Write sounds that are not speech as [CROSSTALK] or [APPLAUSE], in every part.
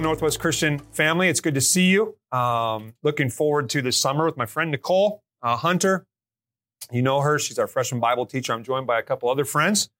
Hello, Northwest Christian family. It's good to see you. Um, looking forward to this summer with my friend Nicole uh, Hunter. You know her. She's our freshman Bible teacher. I'm joined by a couple other friends.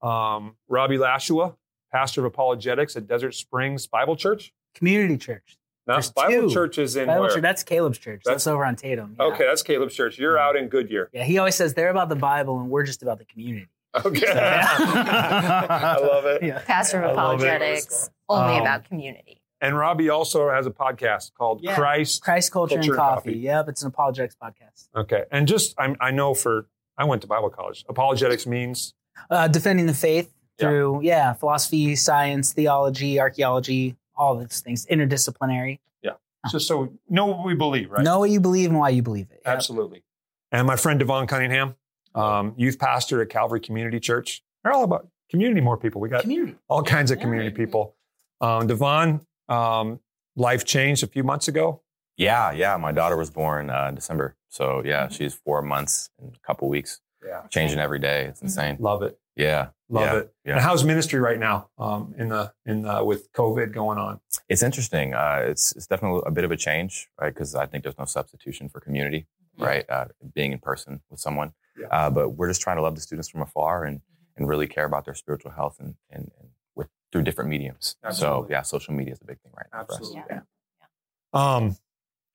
Um, Robbie Lashua, pastor of apologetics at Desert Springs Bible Church. Community church. Now, There's Bible two. church is in Bible where? church. That's Caleb's church. That's, That's- over on Tatum. yeah. Okay, that's Caleb's church. You're out in Goodyear. Yeah, he always says they're about the Bible and we're just about the community. Okay. Yeah. [LAUGHS] I love it. Yeah. Pastor of I love it. Apologetics, only Um, about community. And Robbie also has a podcast called Yeah. Christ. Christ Culture, Culture and Coffee. Coffee. Yep, it's an apologetics podcast. Okay. And just, I'm, I know for, I went to Bible college. Apologetics means Uh, defending the faith through, yeah. philosophy, science, theology, archaeology, all those things, interdisciplinary. Yeah. Just so know what we believe, right? Know what you believe and why you believe it. Yep. Absolutely. And my friend Devon Cunningham, um, youth pastor at Calvary Community Church. They're all about community, more people. We got Community. all kinds of Yeah. community people. Um, Devon, um, life changed a few months ago. Yeah, yeah. My daughter was born uh, in December. So, yeah, she's four months and a couple weeks, Yeah. changing every day. It's insane. Love it. Yeah. Love yeah, it. Yeah. And how's ministry right now um, in the in the, with COVID going on? It's interesting. Uh, it's, it's definitely a bit of a change, right? Because I think there's no substitution for community, right? Uh, being in person with someone. Yeah. Uh, but we're just trying to love the students from afar and, and really care about their spiritual health and, and, and through different mediums. So, yeah, social media is a big thing right now. for us. Absolutely. Yeah. Um,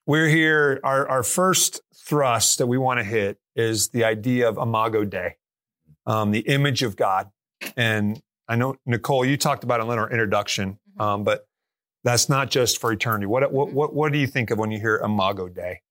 we're here. Our, our first thrust that we want to hit is the idea of Imago Dei, um, the image of God. And I know Nicole, you talked about it in our introduction, um, but that's not just for eternity. What, what what what do you think of when you hear Imago Dei?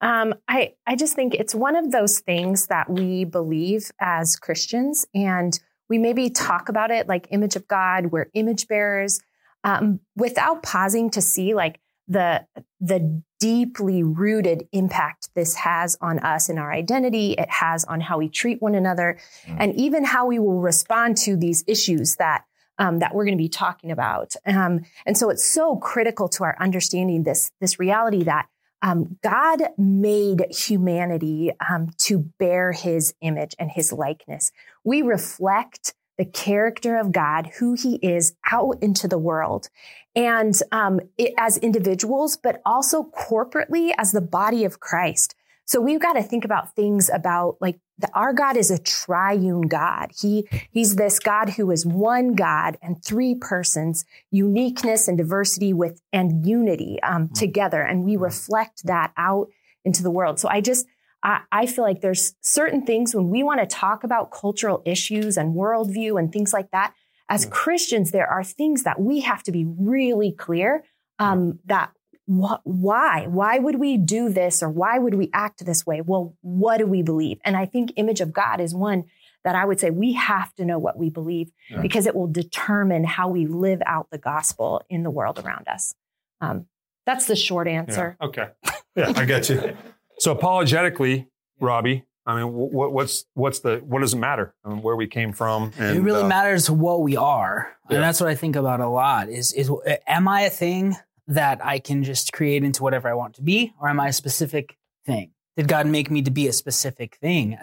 Um, I, I just think it's one of those things that we believe as Christians, and we maybe talk about it like image of God, we're image bearers, um, without pausing to see like the the deeply rooted impact this has on us and our identity. It has on how we treat one another, Mm. and even how we will respond to these issues that um, that we're going to be talking about. Um, and so it's so critical to our understanding this this reality that um, God made humanity um, to bear his image and his likeness. We reflect the character of God, who he is out into the world. And um, it, as individuals, but also corporately as the body of Christ. So we've got to think about things about like the, our God is a triune God. He he's this God who is one God and three persons, uniqueness and diversity with and unity um, together, and we reflect that out into the world. So I just I, I feel like there's certain things when we want to talk about cultural issues and worldview and things like that. As Yeah. Christians, there are things that we have to be really clear um, that wh- why why would we do this or why would we act this way well what do we believe and i think image of god is one that i would say we have to know what we believe Yeah. because it will determine how we live out the gospel in the world around us um, that's the short answer Yeah. Okay. Yeah, I get you. So apologetically, Robbie. I mean, what, what's what's the what does it matter? I mean, where we came from. And, it really uh, matters what we are, Yeah. and that's what I think about a lot. Is is am I a thing that I can just create into whatever I want to be, or am I a specific thing? Did God make me to be a specific thing,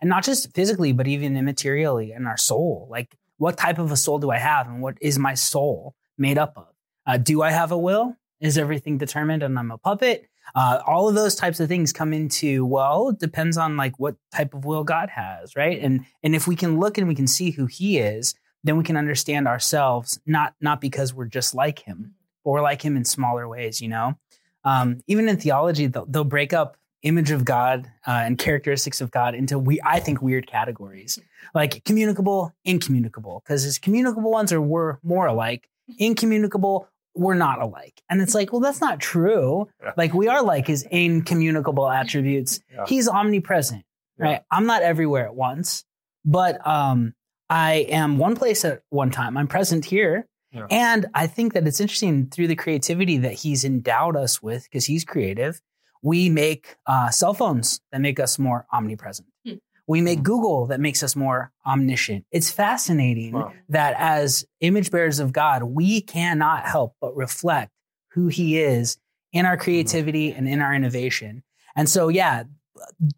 and not just physically, but even immaterially in our soul? Like, what type of a soul do I have, and what is my soul made up of? Uh, do I have a will? Is everything determined, and I'm a puppet? Uh, all of those types of things come into well. Depends on like what type of will God has, right? And and if we can look and we can see who He is, then we can understand ourselves. Not not because we're just like Him, we're like Him in smaller ways. You know, um, even in theology, they'll, they'll break up image of God uh, and characteristics of God into we I think weird categories like communicable, incommunicable, because his communicable ones are were more alike. Incommunicable we're not alike. And it's like, well, that's not true. Yeah. Like we are like his incommunicable attributes. [LAUGHS] Yeah. He's omnipresent, Yeah. right? I'm not everywhere at once, but um, I am one place at one time. I'm present here. Yeah. And I think that it's interesting through the creativity that he's endowed us with, because he's creative, we make uh, cell phones that make us more omnipresent. Hmm. We make Google that makes us more omniscient. It's fascinating Wow. that as image bearers of God, we cannot help but reflect who He is in our creativity and in our innovation. And so, yeah,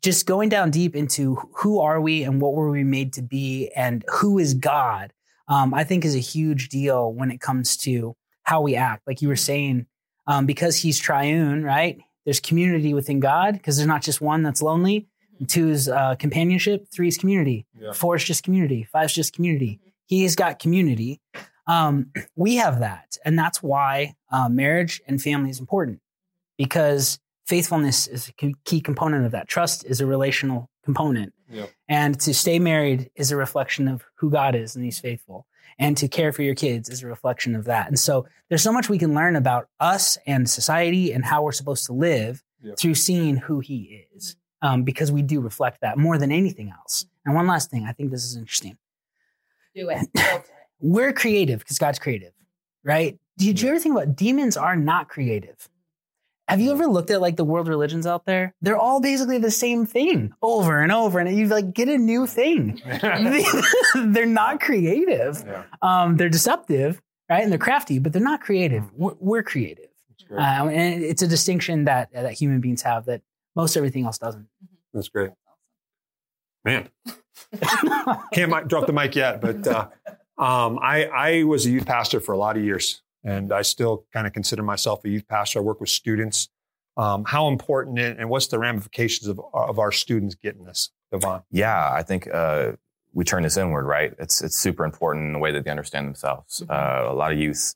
just going down deep into who are we and what were we made to be and who is God, um, I think is a huge deal when it comes to how we act. Like you were saying, um, because He's triune, right? There's community within God because there's not just one that's lonely. Two is uh, companionship. Three is community. Yeah. Four is just community. Five is just community. He's got community. Um, we have that, and that's why uh, marriage and family is important because faithfulness is a key- key component of that. Trust is a relational component, Yeah. and to stay married is a reflection of who God is and He's faithful. And to care for your kids is a reflection of that. And so there's so much we can learn about us and society and how we're supposed to live Yeah. through seeing who He is, um, because we do reflect that more than anything else. And one last thing, I think this is interesting. Do it. We're creative because God's creative, right? Did you ever think about demons are not creative? Have you ever looked at like the world religions out there? They're all basically the same thing over and over, and you like get a new thing. [LAUGHS] [LAUGHS] they're not creative. Yeah. Um, they're deceptive, right? And they're crafty, but they're not creative. We're, we're creative, um, and it's a distinction that that human beings have that most everything else doesn't. That's great. [LAUGHS] Man, can't mic, drop the mic yet, but uh, um, I, I was a youth pastor for a lot of years, and I still kind of consider myself a youth pastor. I work with students. Um, how important it, and what's the ramifications of, of our students getting this, Devon? Yeah, I think uh, we turn this inward, right? It's it's super important in the way that they understand themselves. Uh, a lot of youth,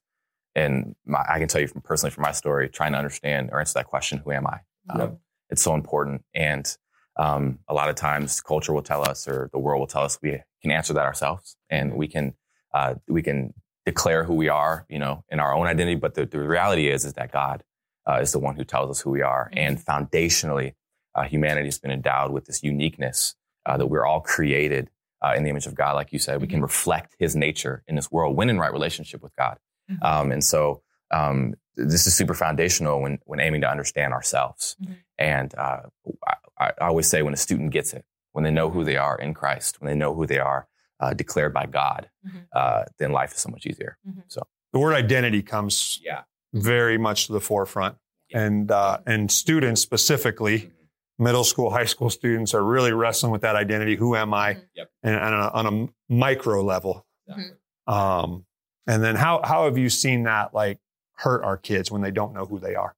and my, I can tell you from personally from my story, trying to understand or answer that question, "Who am I?" Um, Yep. It's so important, and um, a lot of times culture will tell us, or the world will tell us, we can answer that ourselves, and we can uh, we can declare who we are, you know, in our own identity. But the, the reality is, is that God uh, is the one who tells us who we are, and foundationally, uh, humanity has been endowed with this uniqueness uh, that we're all created uh, in the image of God. Like you said, we can reflect His nature in this world when in right relationship with God. Mhm. Um, and so um, this is super foundational when when aiming to understand ourselves. Mhm. And uh, I, I always say when a student gets it, when they know who they are in Christ, when they know who they are uh, declared by God, Mhm. uh, then life is so much easier. So the word identity comes Yeah. very much to the forefront, and uh, and students specifically, middle school, high school students are really wrestling with that identity. Who am I? Mhm. Yep. And, and on, a, on a micro level. Mhm. Um, and then how how have you seen that like hurt our kids when they don't know who they are?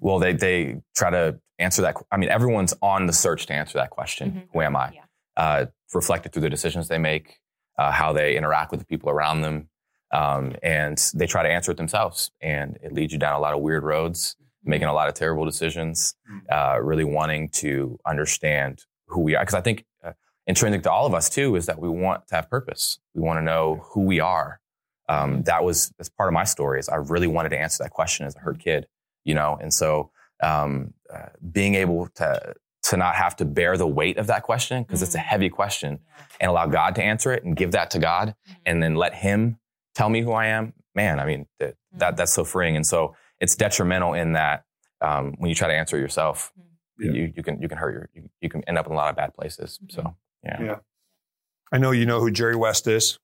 Well, they they try to answer that. I mean, everyone's on the search to answer that question. Mhm. Who am I? Yeah. Uh, reflected through the decisions they make, uh, how they interact with the people around them, um, and they try to answer it themselves. And it leads you down a lot of weird roads, making a lot of terrible decisions, uh, really wanting to understand who we are. Because I think uh, intrinsic to all of us too is that we want to have purpose. We want to know who we are. Um, that was that's part of my story. Is I really wanted to answer that question as a hurt kid, you know, and so um, uh, being able to to not have to bear the weight of that question because it's a mm. heavy question and allow God to answer it and give that to God mm-hmm. and then let Him tell me who I am. Man, I mean that, that mm. that's so freeing. And so it's detrimental in that um, when you try to answer it yourself, mm-hmm. Yeah. you, you can you can hurt your you, you can end up in a lot of bad places. So mm-hmm. yeah. Yeah. I know you know who Jerry West is.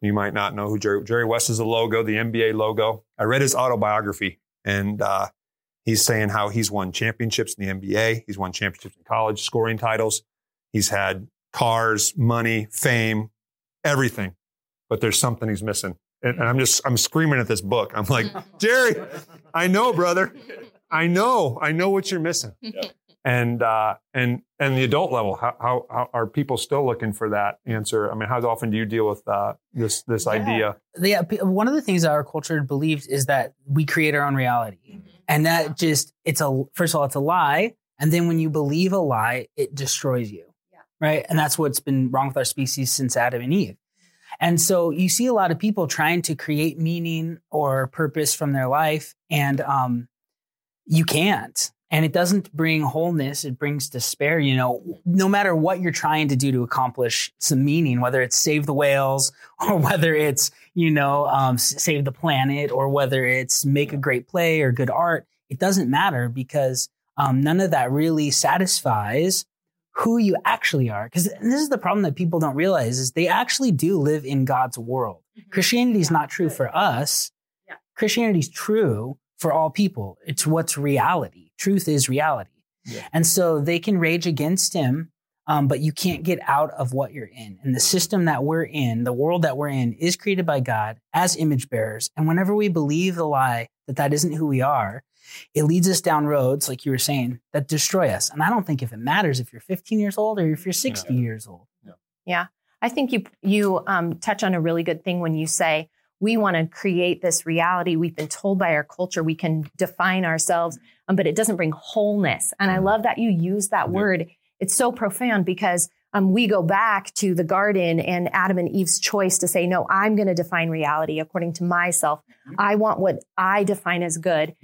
You might not know who Jerry Jerry West is. The logo, the NBA logo. I read his autobiography, and uh, he's saying how he's won championships in the NBA. He's won championships in college, scoring titles. He's had cars, money, fame, everything. But there's something he's missing. And, and I'm just I'm screaming at this book. I'm like, [LAUGHS] Jerry, I know, brother. I know. I know what you're missing and uh, and and the adult level, how, how how are people still looking for that answer? I mean, how often do you deal with uh, this this Yeah. idea? yeah, one of the things that our culture believes is that we create our own reality. And that just, it's a, first of all, it's a lie. And then when you believe a lie, it destroys you. Yeah. Right. And that's what's been wrong with our species since Adam and Eve. And so you see a lot of people trying to create meaning or purpose from their life, and um, you can't. And it doesn't bring wholeness, it brings despair. You know, no matter what you're trying to do to accomplish some meaning, whether it's save the whales [LAUGHS] or whether it's, you know, um, save the planet or whether it's make a great play or good art, it doesn't matter because um, none of that really satisfies who you actually are. Because this is the problem that people don't realize is they actually do live in God's world. Mm-hmm. Christianity is yeah, not true good. for us. Yeah. Christianity is true for all people. It's what's reality. Truth is reality. Yeah. And so they can rage against him, um, but you can't get out of what you're in. And the system that we're in, the world that we're in, is created by God as image bearers. And whenever we believe the lie that that isn't who we are, it leads us down roads, like you were saying, that destroy us. And I don't think if it matters if you're 15 years old or if you're 60 yeah. years old. Yeah. yeah. I think you you um, touch on a really good thing when you say we want to create this reality. We've been told by our culture we can define ourselves, um, but it doesn't bring wholeness. And I mm. love that you use that yeah. word. It's so profound because um, we go back to the garden and Adam and Eve's choice to say, no, I'm going to define reality according to myself. Mm-hmm. I want what I define as good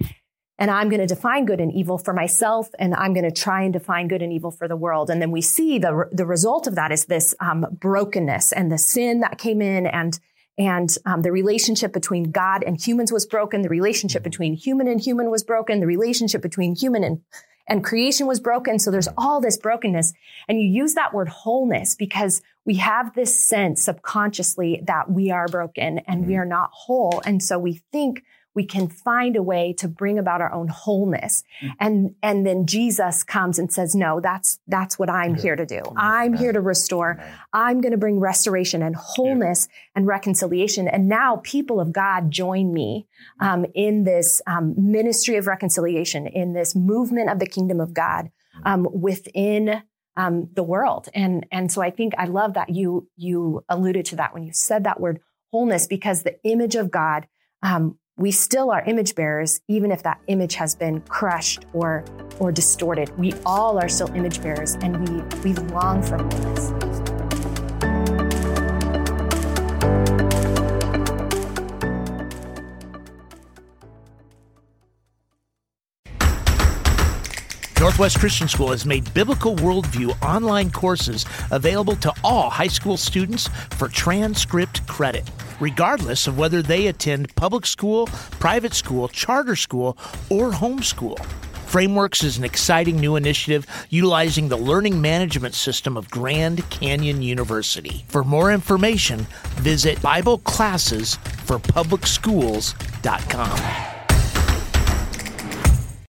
and I'm going to define good and evil for myself, and I'm going to try and define good and evil for the world. And then we see the the result of that is this um, brokenness and the sin that came in, and and um, the relationship between God and humans was broken. The relationship between human and human was broken. The relationship between human and and creation was broken. So there's all this brokenness, and you use that word wholeness because we have this sense subconsciously that we are broken and we mm-hmm. are not whole, and so we think we can find a way to bring about our own wholeness. Mm-hmm. And, and then Jesus comes and says, no, that's, that's what I'm yeah. here to do. I'm here to restore. I'm going to bring restoration and wholeness yeah. and reconciliation. And now people of God join me, mm-hmm. um, in this, um, ministry of reconciliation, in this movement of the kingdom of God, mm-hmm. um, within, um, the world. And, and so I think I love that you, you alluded to that when you said that word wholeness, because the image of God, um, we still are image bearers, even if that image has been crushed or, or distorted. We all are still image bearers and we, we long for wholeness. Northwest Christian School has made Biblical Worldview online courses available to all high school students for transcript credit, regardless of whether they attend public school, private school, charter school, or homeschool. Frameworks is an exciting new initiative utilizing the learning management system of Grand Canyon University. For more information, visit BibleClassesForPublicSchools.com.